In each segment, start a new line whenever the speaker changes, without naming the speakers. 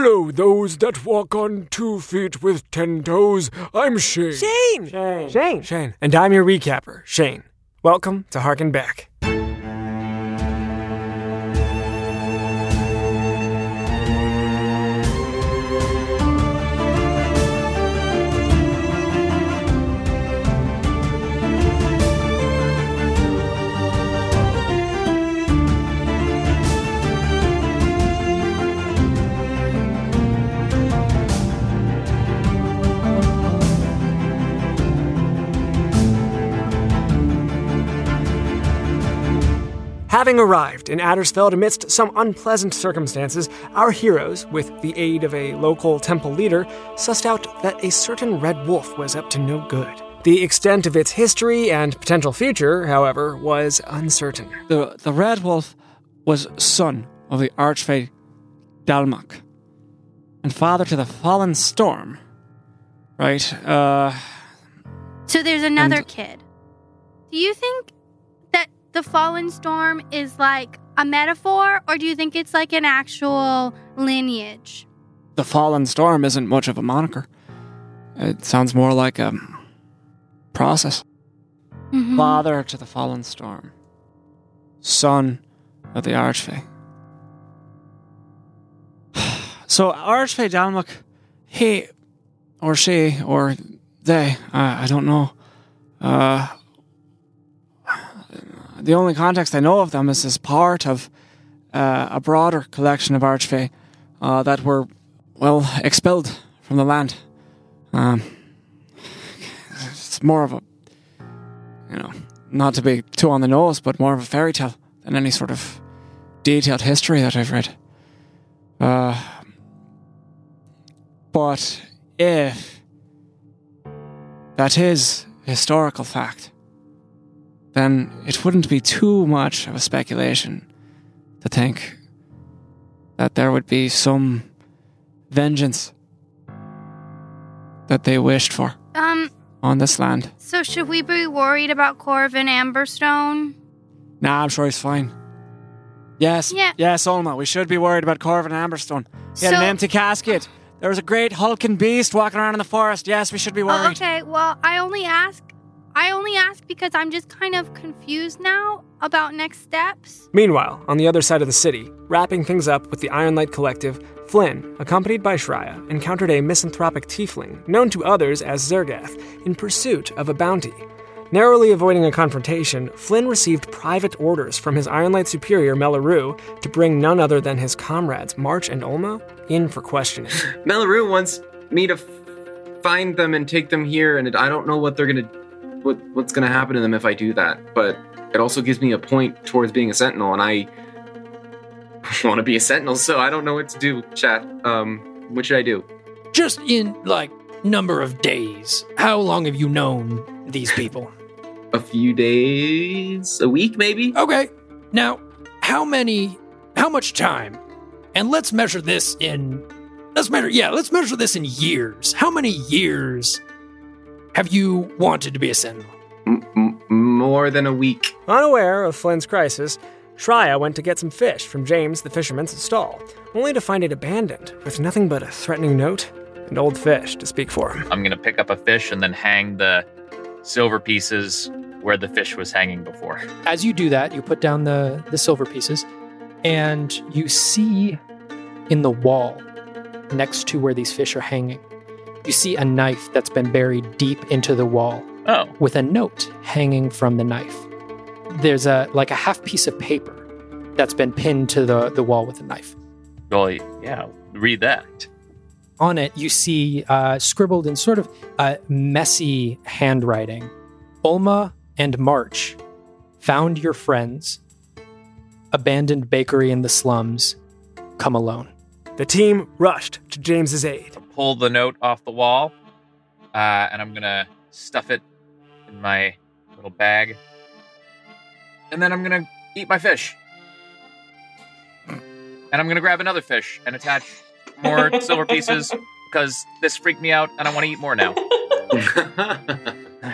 Hello, those that walk on two feet with ten toes. I'm Shane.
Shane!
Shane.
Shane.
Shane. And I'm your recapper, Shane. Welcome to Harken Back. Having arrived in Addersfeld amidst some unpleasant circumstances, our heroes, with the aid of a local temple leader, sussed out that a certain red wolf was up to no good. The extent of its history and potential future, however, was uncertain.
The, the Red Wolf was son of the Archfey Dalmak and father to the Fallen Storm. Right? Uh,
So there's another
And-
kid. Do you think that the fallen storm is like a metaphor, or do you think it's like an actual lineage?
the Fallen Storm isn't much of a moniker. It sounds more like a process.
Mhm.
Father to the Fallen Storm, son of the Archfey. So Archfey Dalmak, he or she or they, I I don't know. Uh, the only context I know of them is as part of uh, a broader collection of Archfey uh, that were, well, expelled from the land. Um, it's more of a you know, not to be too on the nose, but more of a fairy tale than any sort of detailed history that I've read. Uh, but if that is historical fact, then it wouldn't be too much of a speculation to think that there would be some vengeance that they wished for
Um.
on this land.
So should we be worried about Corvin Amberstone?
Nah, I'm sure he's fine. Yes,
Yeah.
yes, Olma. We should be worried about Corvin Amberstone. He had an empty casket. There was a great hulking beast walking around in the forest. Yes, we should be
Oh,
worried.
okay. Well, I only ask. I only ask because I'm just kind of confused now about next steps.
Meanwhile, on the other side of the city, wrapping things up with the Ironlight Collective, Flynn, accompanied by Shreya, encountered a misanthropic tiefling, known to others as Zergath, in pursuit of a bounty. Narrowly avoiding a confrontation, Flynn received private orders from his Ironlight superior, Melaru, to bring none other than his comrades, March and Olma, in for questioning.
Melaru wants me to f- find them and take them here, and I don't know what they're gonna, what what's gonna happen to them if I do that. But it also gives me a point towards being a sentinel, and I want to be a sentinel, so I don't know what to do. Chat. Um, what should I do?
Just in like number of days. How long have you known these people?
A few days, a week, maybe.
Okay. Now, how many how much time? And let's measure this in let's measure yeah, let's measure this in years. How many years have you wanted to be a sentinel?
M- m- more than a week.
Unaware of Flynn's crisis, Shreya went to get some fish from James the fisherman's stall, only to find it abandoned, with nothing but a threatening note and old fish to speak for him.
I'm gonna pick up a fish and then hang the silver pieces where the fish was hanging before.
As you do that, you put down the the silver pieces and you see in the wall next to where these fish are hanging. You see a knife that's been buried deep into the wall.
Oh,
with a note hanging from the knife. There's a like a half piece of paper that's been pinned to the, the wall with a knife.
well, yeah. Read that.
On it, you see uh, scribbled in sort of uh, messy handwriting Olma and March found your friends, abandoned bakery in the slums, come alone.
The team rushed to James's aid.
Pull the note off the wall, uh, and I'm gonna stuff it in my little bag, and then I'm gonna eat my fish, and I'm gonna grab another fish and attach more silver pieces because this freaked me out, and I want to eat more now.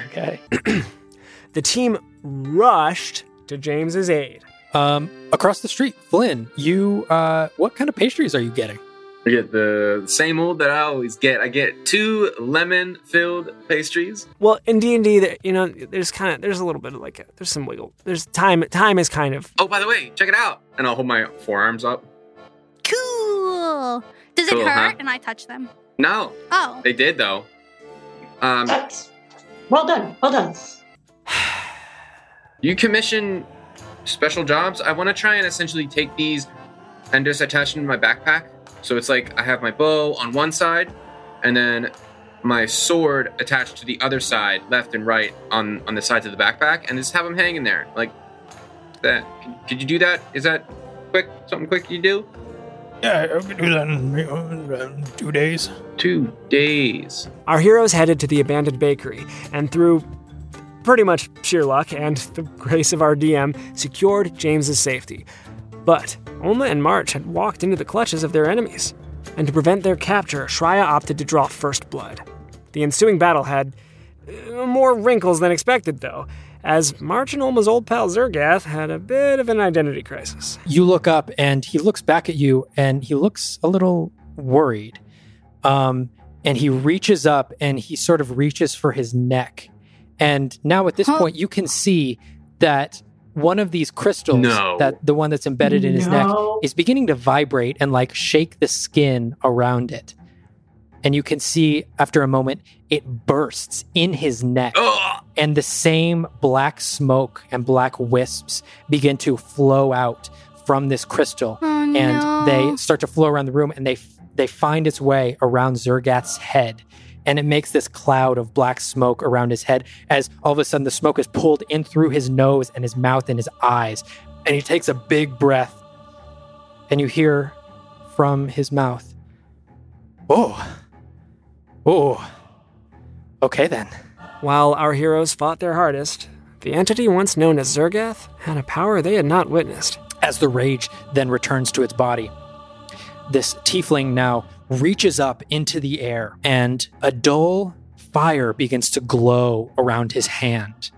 Okay.
The team rushed to James's aid.
Um, across the street, Flynn, you, uh, what kind of pastries are you getting?
I get the same old that I always get. I get two lemon-filled pastries.
Well, in D and D, you know, there's kind of there's a little bit of like a, there's some wiggle. There's time. Time is kind of
Oh, by the way, check it out. And I'll hold my forearms up.
Cool. Does
Cool,
it hurt?
huh?
And I touch them.
No,
Oh.
they did though. Um,
That's well done. Well done.
you commission special jobs. I want to try and essentially take these and just attach them to my backpack. So it's like I have my bow on one side, and then my sword attached to the other side, left and right on on the sides of the backpack, and just have them hanging there like that. Could you do that? Is that quick? Something quick you do?
Yeah, I can do that in uh, two days.
Two days.
Our heroes headed to the abandoned bakery and through pretty much sheer luck and the grace of our DM secured James's safety. But Olma and March had walked into the clutches of their enemies, and to prevent their capture, Shreya opted to draw first blood. The ensuing battle had uh, more wrinkles than expected, though, as March and Olma's old pal Zergath had a bit of an identity crisis.
You look up and he looks back at you and he looks a little worried. Um, and he reaches up and he sort of reaches for his neck. And now at this
Huh.
point, you can see that one of these crystals,
No.
that the one that's embedded in his neck, is beginning to vibrate and like shake the skin around it. And you can see after a moment, it bursts in his neck
Ugh!
and the same black smoke and black wisps begin to flow out from this crystal
Oh,
and
no.
they start to flow around the room and they they find its way around Zergath's head and it makes this cloud of black smoke around his head as all of a sudden the smoke is pulled in through his nose and his mouth and his eyes and he takes a big breath and you hear from his mouth oh oh okay then
While our heroes fought their hardest, the entity once known as Zergath had a power they had not witnessed.
as the rage then returns to its body. This tiefling now reaches up into the air, and a dull fire begins to glow around his hand.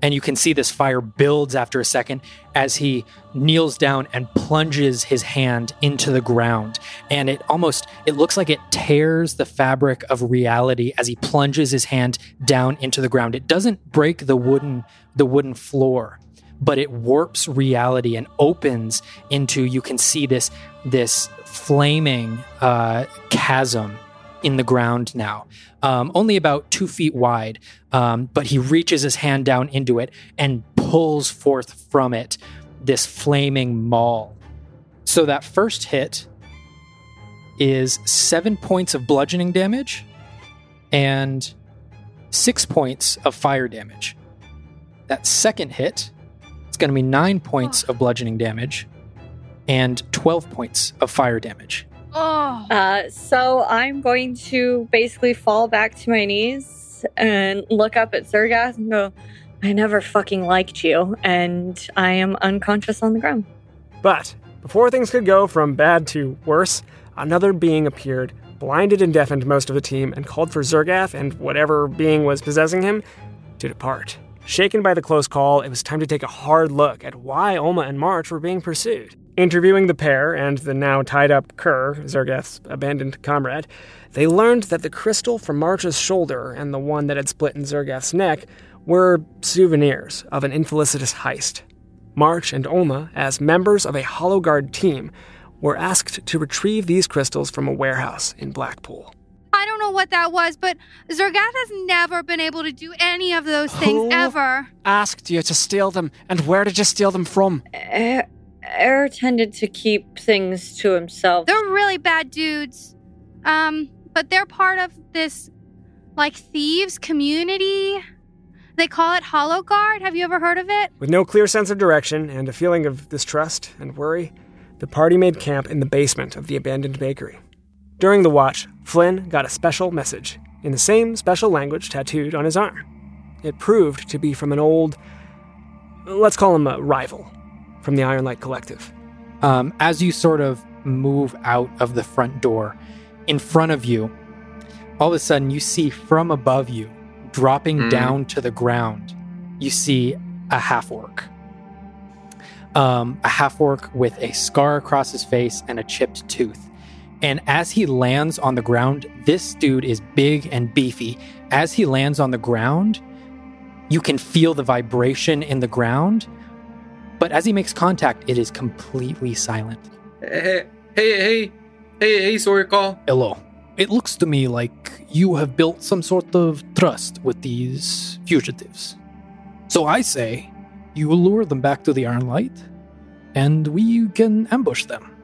And you can see this fire builds after a second as he kneels down and plunges his hand into the ground. And it almost it looks like it tears the fabric of reality as he plunges his hand down into the ground. It doesn't break the wooden the wooden floor, but it warps reality and opens into you can see this this flaming uh, chasm in the ground now um, only about two feet wide um, but he reaches his hand down into it and pulls forth from it this flaming maul. So that first hit is seven points of bludgeoning damage and six points of fire damage. That second hit going to be nine points of bludgeoning damage and 12 points of fire damage.
Oh.
Uh, so I'm going to basically fall back to my knees and look up at Zergath and go, I never fucking liked you, and I am unconscious on the ground.
But before things could go from bad to worse, another being appeared, blinded and deafened most of the team, and called for Zergath and whatever being was possessing him to depart. Shaken by the close call, it was time to take a hard look at why Olma and March were being pursued. Interviewing the pair and the now tied up Kerr, Zergath's abandoned comrade, they learned that the crystal from March's shoulder and the one that had split in Zergath's neck were souvenirs of an infelicitous heist. March and Olma, as members of a Hollow Guard team, were asked to retrieve these crystals from a warehouse in Blackpool.
I don't know what that was, but Zergath has never been able to do any of those things
Who?
ever.
Asked you to steal them, and where did you steal them from?
Air, Air tended to keep things to himself.
They're really bad dudes. Um, but they're part of this like thieves community. They call it Hollow Guard. Have you ever heard of it?
With no clear sense of direction and a feeling of distrust and worry, the party made camp in the basement of the abandoned bakery. During the watch, Flynn got a special message in the same special language tattooed on his arm. It proved to be from an old, let's call him a rival, from the Iron Light Collective.
Um, as you sort of move out of the front door, in front of you, all of a sudden you see from above you, dropping
Mm.
down to the ground, you see a half orc. Um, a half orc with a scar across his face and a chipped tooth. And as he lands on the ground, this dude is big and beefy. As he lands on the ground, you can feel the vibration in the ground. But as he makes contact, it is completely silent.
Hey, hey, hey, hey, hey, sorry, call.
Hello. It looks to me like you have built some sort of trust with these fugitives. So I say you lure them back to the Iron Light, and we can ambush them.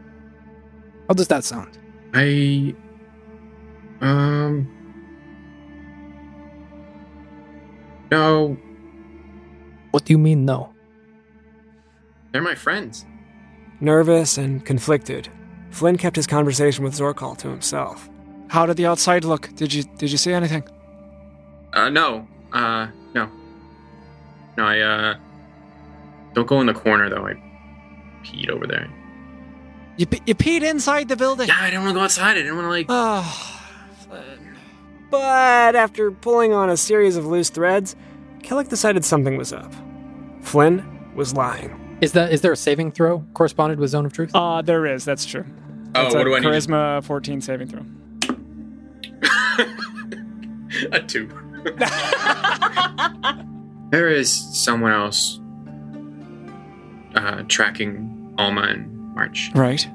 How does that sound?
I. Um. No,
What do you mean, no?
they're my friends.
Nervous and conflicted, Flynn kept his conversation with Zorkal to himself.
How did the outside look? Did you did you see anything?
Uh, no. Uh, no. No, I, uh. Don't go in the corner, though. I peed over there.
You pe- you peed inside the building.
Yeah, I didn't want to go outside. I didn't want to, like.
Oh,
But after pulling on a series of loose threads, Kellic decided something was up. Flynn was lying.
Is that is there a saving throw corresponded with Zone of Truth?
Uh, there is. That's true.
Oh,
That's
what
a
do I need?
Charisma 14 saving throw.
a two. there is someone else uh, tracking Alma and March,
Right.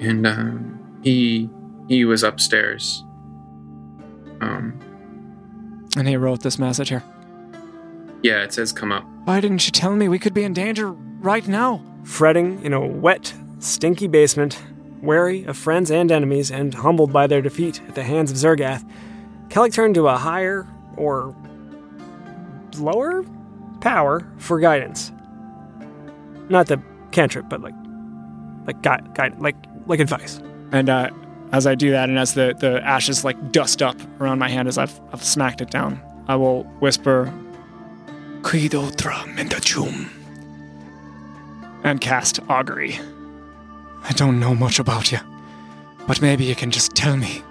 and um, he he was upstairs. Um,
And he wrote this message here.
yeah, it says come up.
Why didn't you tell me we could be in danger right now?
Fretting in a wet, stinky basement, wary of friends and enemies, and humbled by their defeat at the hands of Zergath, Kellic turned to a higher or lower power for guidance. Not the cantrip, but like, like guide, guide, like, like advice.
And uh, as I do that, and as the, the ashes like dust up around my hand as I've, I've smacked it down, I will whisper, Quid ultra mentachum, and cast augury. I don't know much about you, but maybe you can just tell me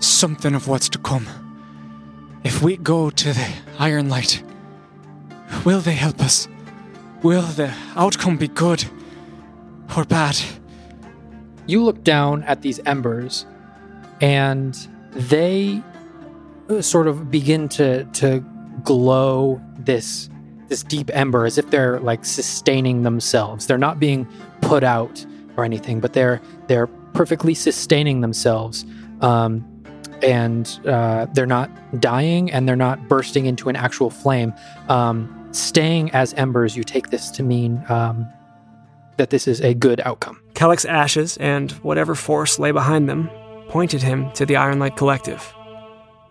something of what's to come. If we go to the Iron Light, will they help us? Will the outcome be good or bad?
you look down at these embers and they uh, sort of begin to to glow this this deep ember as if they're like sustaining themselves they're not being put out or anything but they're they're perfectly sustaining themselves um, and uh, they're not dying and they're not bursting into an actual flame um, staying as embers you take this to mean um, that this is a good outcome
Kellic's ashes and whatever force lay behind them pointed him to the Ironlight Collective.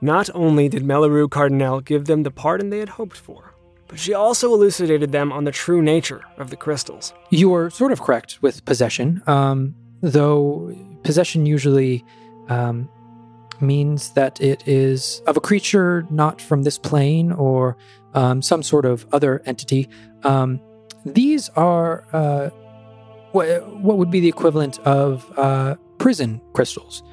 Not only did Melaru Cardinal give them the pardon they had hoped for, but she also elucidated them on the true nature of the crystals.
You are sort of correct with possession, um, though possession usually um, means that it is of a creature not from this plane or um, some sort of other entity. Um, these are uh, what, what would be the equivalent of uh, prison crystals.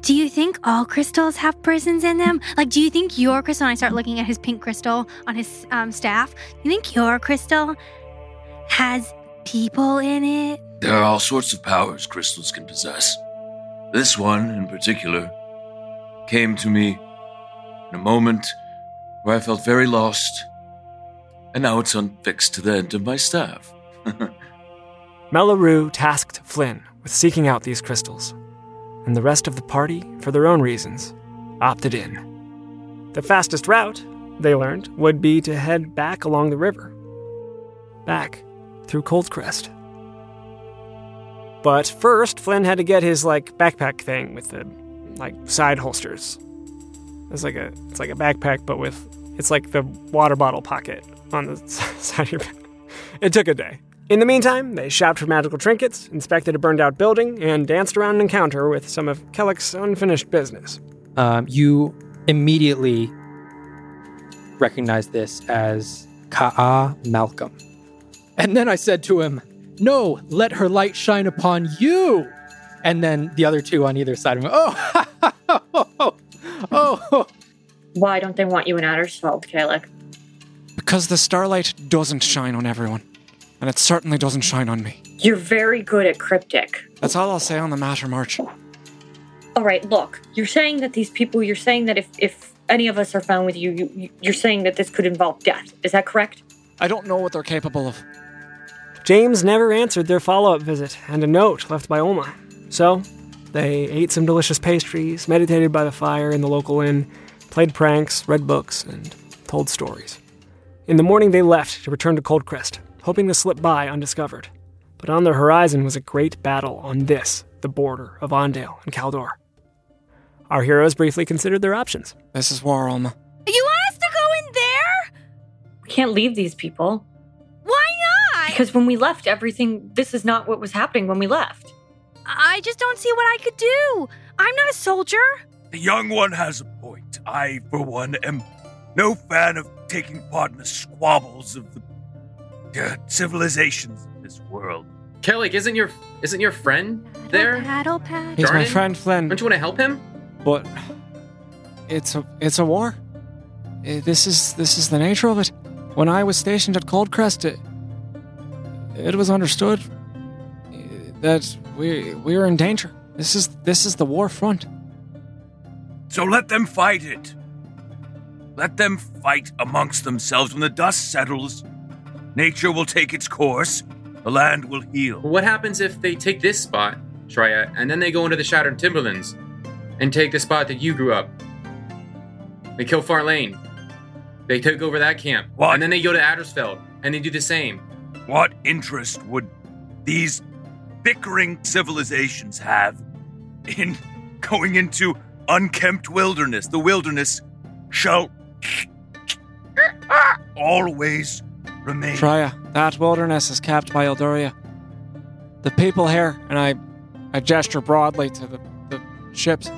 Do you think all crystals have prisons in them? Like, do you think your crystal, and I start looking at his pink crystal on his um, staff, do you think your crystal has people in it?
There are all sorts of powers crystals can possess. This one, in particular, came to me in a moment where I felt very lost, and now it's unfixed to the end of my staff.
Melaru tasked Flynn with seeking out these crystals, and the rest of the party, for their own reasons, opted in. The fastest route, they learned, would be to head back along the river. Back through Coldcrest. But first, Flynn had to get his like backpack thing with the like side holsters. It's like a it's like a backpack, but with it's like the water bottle pocket on the side of your back. It took a day. In the meantime, they shopped for magical trinkets, inspected a burned out building, and danced around an encounter with some of Kellic's unfinished business.
Um, you immediately recognize this as Ka'a Malcolm. And then I said to him, No, let her light shine upon you. And then the other two on either side of him, Oh, oh, oh,
Why don't they want you in Addersfeld, Kalek?
Because the starlight doesn't shine on everyone. And it certainly doesn't shine on me.
You're very good at cryptic.
That's all I'll say on the matter, March.
All right, look, you're saying that these people, you're saying that if, if any of us are found with you, you, you- you're saying that this could involve death. Is that correct?
I don't know what they're capable of.
James never answered their follow up visit and a note left by Olma. So, they ate some delicious pastries, meditated by the fire in the local inn, played pranks, read books, and told stories. In the morning, they left to return to Coldcrest, hoping to slip by undiscovered. But on the horizon was a great battle on this, the border of Ondale and Caldor. Our heroes briefly considered their options.
This is war, Alma.
You want us to go in there?
We can't leave these people.
Why not?
Because when we left, everything, this is not what was happening when we left.
I just don't see what I could do. I'm not a soldier.
The young one has a point. I, for one, am no fan of taking part in the squabbles of the civilizations of this world.
Kellic, isn't your isn't your friend there?
Paddle paddle.
He's my
Darnan?
friend Flynn,
Don't you want to help him?
but it's a it's a war. Uh, This is this is the nature of it. When I was stationed at Coldcrest, it, it was understood uh, that we we were in danger. This is this is the war front.
So let them fight it. Let them fight amongst themselves. When the dust settles, nature will take its course, the land will heal.
What happens if they take this spot, Shreya, and then they go into the Shattered Timberlands and take the spot that you grew up? They kill Farlane. They take over that camp.
What?
And then they go to Addersfeld and they do the same.
What interest would these bickering civilizations have in going into unkempt wilderness? The wilderness shall always remain.
Traya, that wilderness is capped by Eldoria. The people here, and I, I gesture broadly to the, the ships.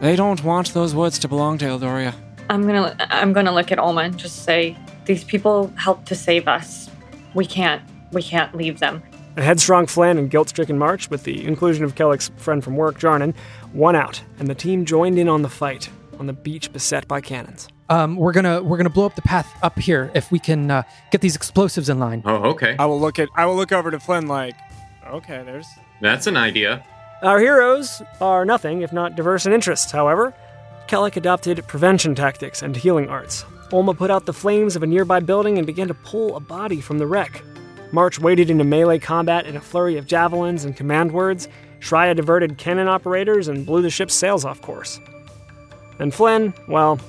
They don't want those woods to belong to Eldoria.
I'm gonna I'm gonna look at Olma and just say these people helped to save us. We can't we can't leave them.
A headstrong Flynn and guilt stricken March, with the inclusion of Kellic's friend from work, Jarnan, won out, and the team joined in on the fight on the beach beset by cannons.
Um, we're gonna we're gonna blow up the path up here if we can uh, get these explosives in line.
Oh, okay.
I will look at. I will look over to Flynn like, okay, there's.
That's an idea.
Our heroes are nothing if not diverse in interests, however. Kellic adopted prevention tactics and healing arts. Olma put out the flames of a nearby building and began to pull a body from the wreck. March waded into melee combat in a flurry of javelins and command words. Shreya diverted cannon operators and blew the ship's sails off course. And Flynn, well,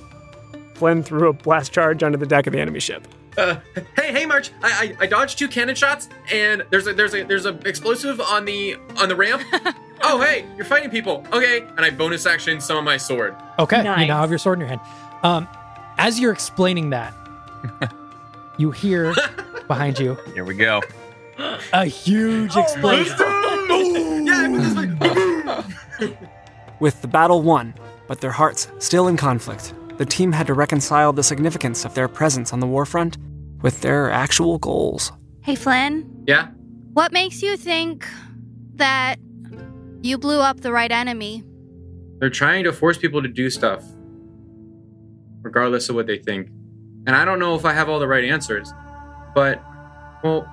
Flynn threw a blast charge onto the deck of the enemy ship.
Uh, hey, hey, March! I, I I dodged two cannon shots, and there's a there's a there's a explosive on the on the ramp. oh, hey, you're fighting people. Okay, and I bonus action summon my sword.
Okay, you
Nice.
now have your sword in your hand. Um, as you're explaining that, you hear behind you
Here we go.
a huge explosion.
yeah, this way.
With the battle won, but their hearts still in conflict, the team had to reconcile the significance of their presence on the warfront with their actual goals.
Hey, Flynn,
yeah.
what makes you think that you blew up the right enemy?
They're trying to force people to do stuff, regardless of what they think. And I don't know if I have all the right answers, but well,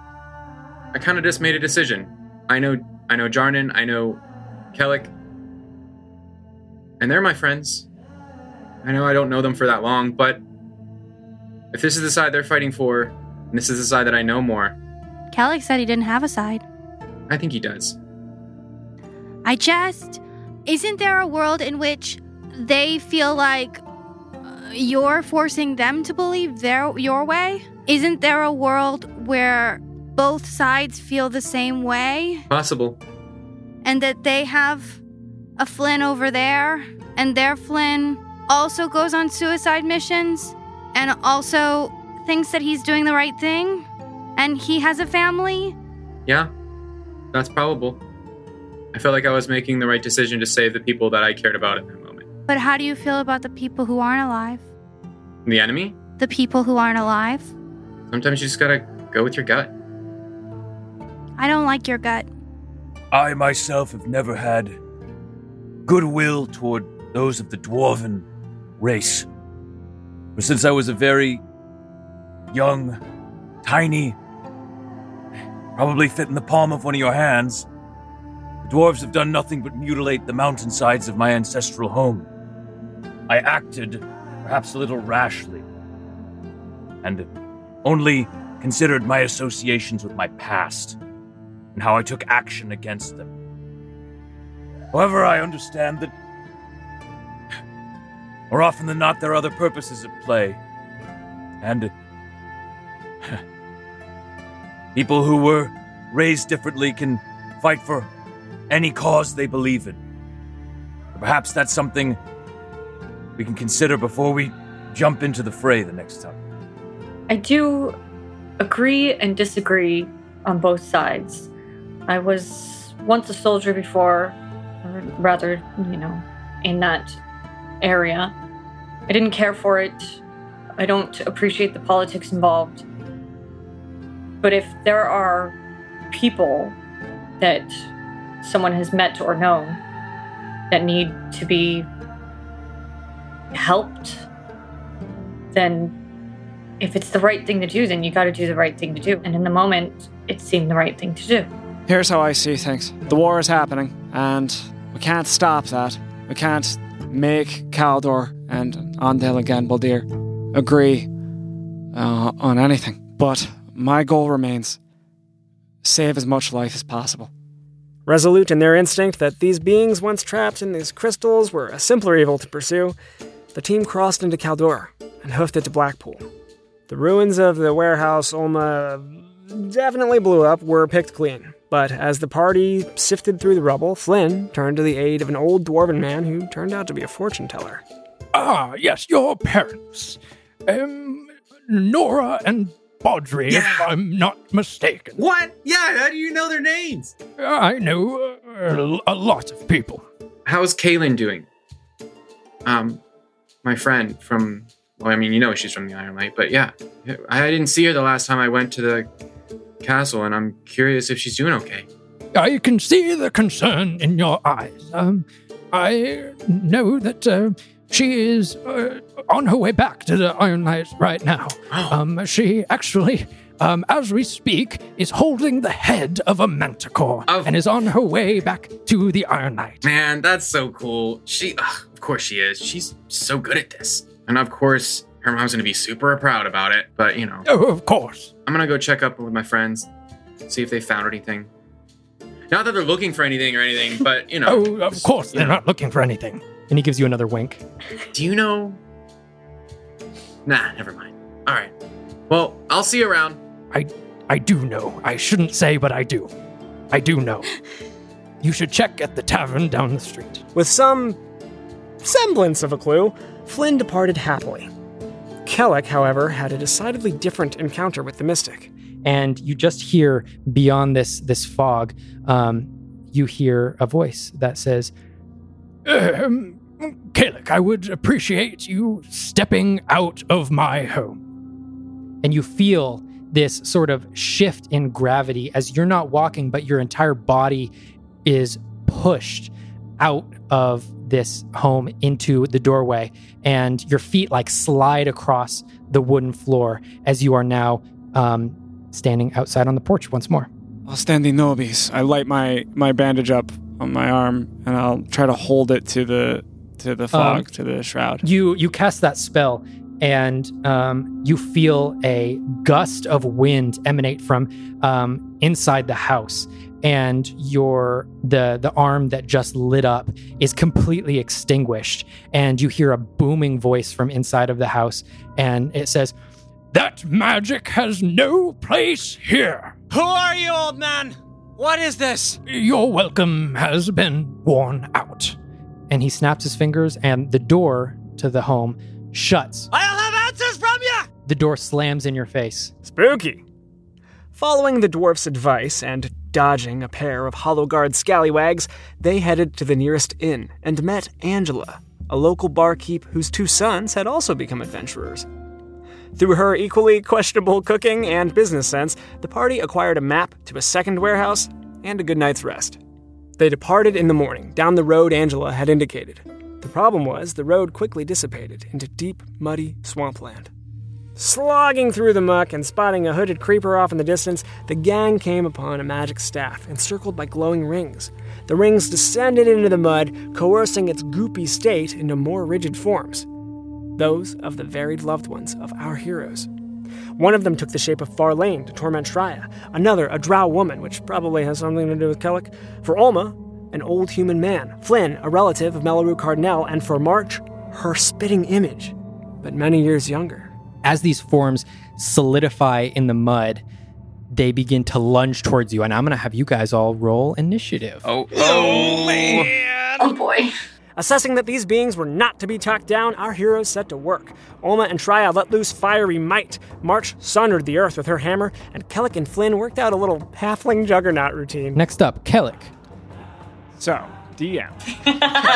I kind of just made a decision. I know, I know Jarnan, I know Kellic, and they're my friends. I know I don't know them for that long, but if this is the side they're fighting for, and this is the side that I know more,
Kellic said he didn't have a side.
I think he does.
I just. Isn't there a world in which they feel like uh, you're forcing them to believe their your way? Isn't there a world where both sides feel the same way
Possible.
and that they have a Flynn over there and their Flynn also goes on suicide missions and also thinks that he's doing the right thing and he has a family?
Yeah, that's probable. I felt like I was making the right decision to save the people that I cared about in that moment.
But how do you feel about the people who aren't alive?
The enemy?
The people who aren't alive?
Sometimes you just gotta go with your gut.
I don't like your gut.
I myself have never had goodwill toward those of the dwarven race. For since I was a very young, tiny, probably fit in the palm of one of your hands, The dwarves have done nothing but mutilate the mountainsides of my ancestral home. I acted perhaps a little rashly, and only considered my associations with my past and how I took action against them. However, I understand that more often than not, there are other purposes at play. And people who were raised differently can fight for any cause they believe in. Perhaps that's something we can consider before we jump into the fray the next time.
I do agree and disagree on both sides. I was once a soldier before, or rather, you know, in that area. I didn't care for it. I don't appreciate the politics involved. But if there are people that someone has met or known that need to be helped, then if it's the right thing to do, then you got to do the right thing to do. And in the moment, it seemed the right thing to do.
Here's how I see things the war is happening, and we can't stop that. We can't make Caldor and Andel again, Baldir, agree uh, on anything. But my goal remains save as much life as possible.
Resolute in their instinct that these beings once trapped in these crystals were a simpler evil to pursue, the team crossed into Caldor and hoofed it to Blackpool. The ruins of the warehouse Olma definitely blew up were picked clean, but as the party sifted through the rubble, Flynn turned to the aid of an old dwarven man who turned out to be a fortune teller.
Ah, yes, your parents. Um, Nora and Baudry, if I'm not mistaken.
What? Yeah, how do you know their names?
I know uh, a lot of people.
How's Kaylin doing? Um, my friend from. Well, I mean, you know she's from the Iron Light, but yeah, I didn't see her the last time I went to the castle, and I'm curious if she's doing okay.
I can see the concern in your eyes. Um, I know that uh, she is uh, on her way back to the Iron Lights right now. Um, she actually, um, as we speak, is holding the head of a manticore
Of-
and is on her way back to the Iron Knight.
Man, that's so cool. She, ugh, of course, she is. She's so good at this, and of course, her mom's gonna be super proud about it. But you know,
Oh, of course.
I'm gonna go check up with my friends, see if they found anything. Not that they're looking for anything or anything, but you know.
Oh, of course, they're not looking for anything.
And he gives you another wink.
Do you know? Nah, never mind. All right. Well, I'll see you around.
I, I do know. I shouldn't say, but I do. I do know. You should check at the tavern down the street.
With some semblance of a clue, Flynn departed happily. Kellic, however, had a decidedly different encounter with the mystic.
and you just hear beyond this this fog um, you hear a voice that says
Um, Kalik, I would appreciate you stepping out of my home.
and you feel this sort of shift in gravity as you're not walking but your entire body is pushed out of this home into the doorway and your feet like slide across the wooden floor as you are now um, standing outside on the porch once more
Ostendi nobis. I light my, my bandage up on my arm and I'll try to hold it to the to the fog, to the shroud.
you you cast that spell and um, you feel a gust of wind emanate from um, inside the house and your the the arm that just lit up is completely extinguished and you hear a booming voice from inside of the house and it says
That magic has no place here.
Who are you, old man? What is this?
Your welcome has been worn out.
and he snaps his fingers and the door to the home shuts
I'll have answers from you!
the door slams in your face
Spooky. Following the dwarf's advice and dodging a pair of hollow guard scallywags, they headed to the nearest inn and met Angela, a local barkeep whose two sons had also become adventurers. Through her equally questionable cooking and business sense, the party acquired a map to a second warehouse and a good night's rest. They departed in the morning down the road Angela had indicated. The problem was the road quickly dissipated into deep, muddy swampland. Slogging through the muck and spotting a hooded creeper off in the distance, the gang came upon a magic staff encircled by glowing rings. The rings descended into the mud, coercing its goopy state into more rigid forms those of the varied loved ones of our heroes. One of them took the shape of Farlane to torment Shreya, another a drow woman, which probably has something to do with Kellic. For Olma, an old human man, Flynn, a relative of Melaru Cardinal, and for March, her spitting image, but many years younger.
As these forms solidify in the mud, they begin to lunge towards you, and I'm going to have you guys all roll initiative.
Oh, oh,
Oh boy.
Assessing that these beings were not to be talked down, our heroes set to work. Olma and Shreya let loose fiery might. March sundered the earth with her hammer, and Kellic and Flynn worked out a little halfling juggernaut routine.
Next up, Kellic.
So, DM.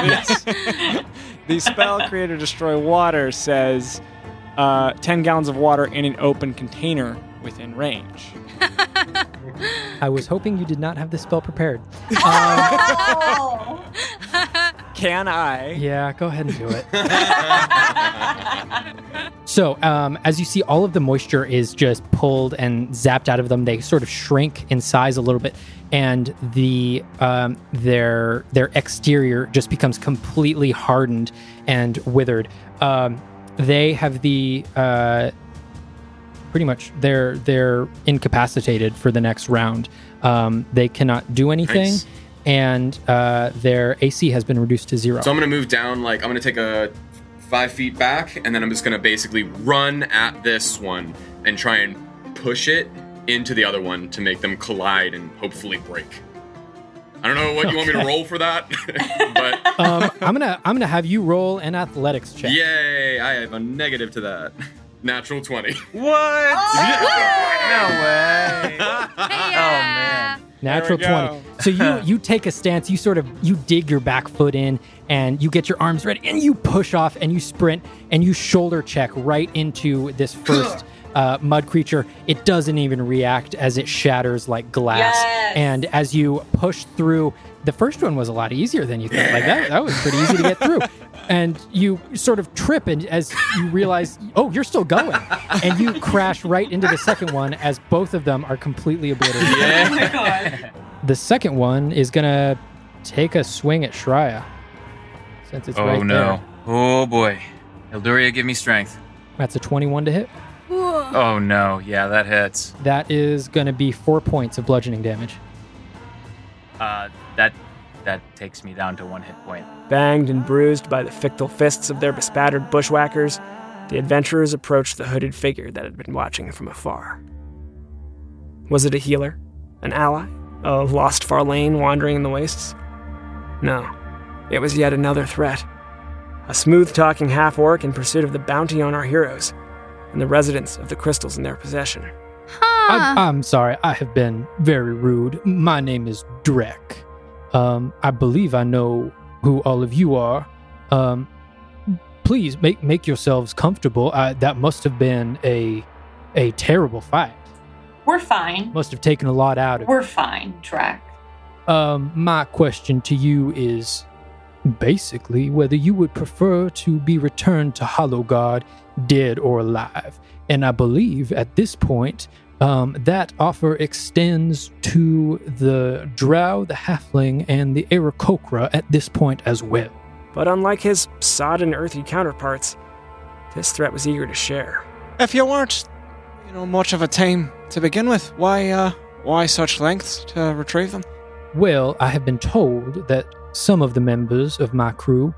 This- the spell create or destroy water says uh, 10 gallons of water in an open container within range.
I was hoping you did not have the spell prepared.
Oh.
Can I?
Yeah, go ahead and do it. so, um, as you see, all of the moisture is just pulled and zapped out of them. They sort of shrink in size a little bit, and the um, their their exterior just becomes completely hardened and withered. Um, they have the uh, pretty much they're they're incapacitated for the next round. Um, they cannot do anything,
Nice.
and uh, their AC has been reduced to zero.
So I'm gonna move down, like I'm gonna take a five feet back, and then I'm just gonna basically run at this one and try and push it into the other one to make them collide and hopefully break. I don't know what you want me to roll for that, but
um, I'm gonna I'm gonna have you roll an athletics check.
yay! I have a negative to that. Natural twenty.
what?
Oh,
No way.
yeah.
Natural
There we
twenty. So you you take a stance. You sort of you dig your back foot in, and you get your arms ready, and you push off, and you sprint, and you shoulder check right into this first. Uh, mud creature, it doesn't even react as it shatters like glass.
Yes.
And as you push through, the first one was a lot easier than you thought. Like that, that was pretty easy to get through. And you sort of trip, and as you realize, oh, you're still going, and you crash right into the second one as both of them are completely obliterated.
Oh my god.
The second one is gonna take a swing at Shreya. Since it's
Oh
right
no.
there.
Oh boy. Eldoria give me strength.
That's a 21 to hit.
Whoa.
Oh no. Yeah, that hits.
That is gonna be four points of bludgeoning damage.
Uh, that that takes me down to one hit point.
Banged and bruised by the fictile fists of their bespattered bushwhackers, the adventurers approached the hooded figure that had been watching from afar. Was it a healer? An ally? A lost Farlane wandering in the wastes? No. It was yet another threat. A smooth talking half orc in pursuit of the bounty on our heroes, and the residents of the crystals in their possession.
Huh.
I'm, I'm sorry, I have been very rude. My name is Drek. Um, I believe I know who all of you are. Um, please make make yourselves comfortable. I, that must have been a a terrible fight.
We're fine.
Must have taken a lot out of.
We're fine, Drac.
Um, my question to you is basically whether you would prefer to be returned to Hollow Guard, dead or alive. And I believe at this point, um, that offer extends to the Drow, the Halfling, and the Aarakocra at this point as well.
But unlike his sodden earthy counterparts, this threat was eager to share.
If you weren't, you know, much of a team to begin with, why, uh, why such lengths to retrieve them?
Well, I have been told that some of the members of my crew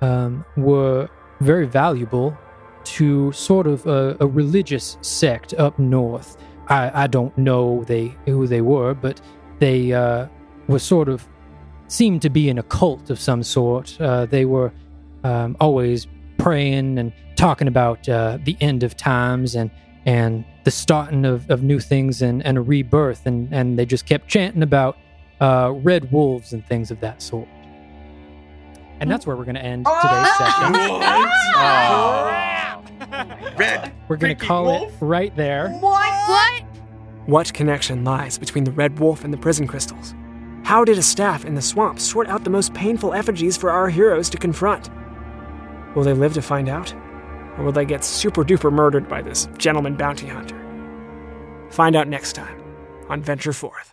um, were very valuable to sort of a, a religious sect up north. I, I don't know they who they were, but they uh, were sort of seemed to be in a cult of some sort. Uh, they were um, always praying and talking about uh, the end of times and and the starting of, of new things and, and a rebirth, and, and they just kept chanting about uh, red wolves and things of that sort. And that's where we're going to end today's session.
Red.
We're going to call it right there.
What?
What connection lies between the red wolf and the prison crystals? How did a staff in the swamp sort out the most painful effigies for our heroes to confront? Will they live to find out? Or will they get super duper murdered by this gentleman bounty hunter? Find out next time on Venture Forth.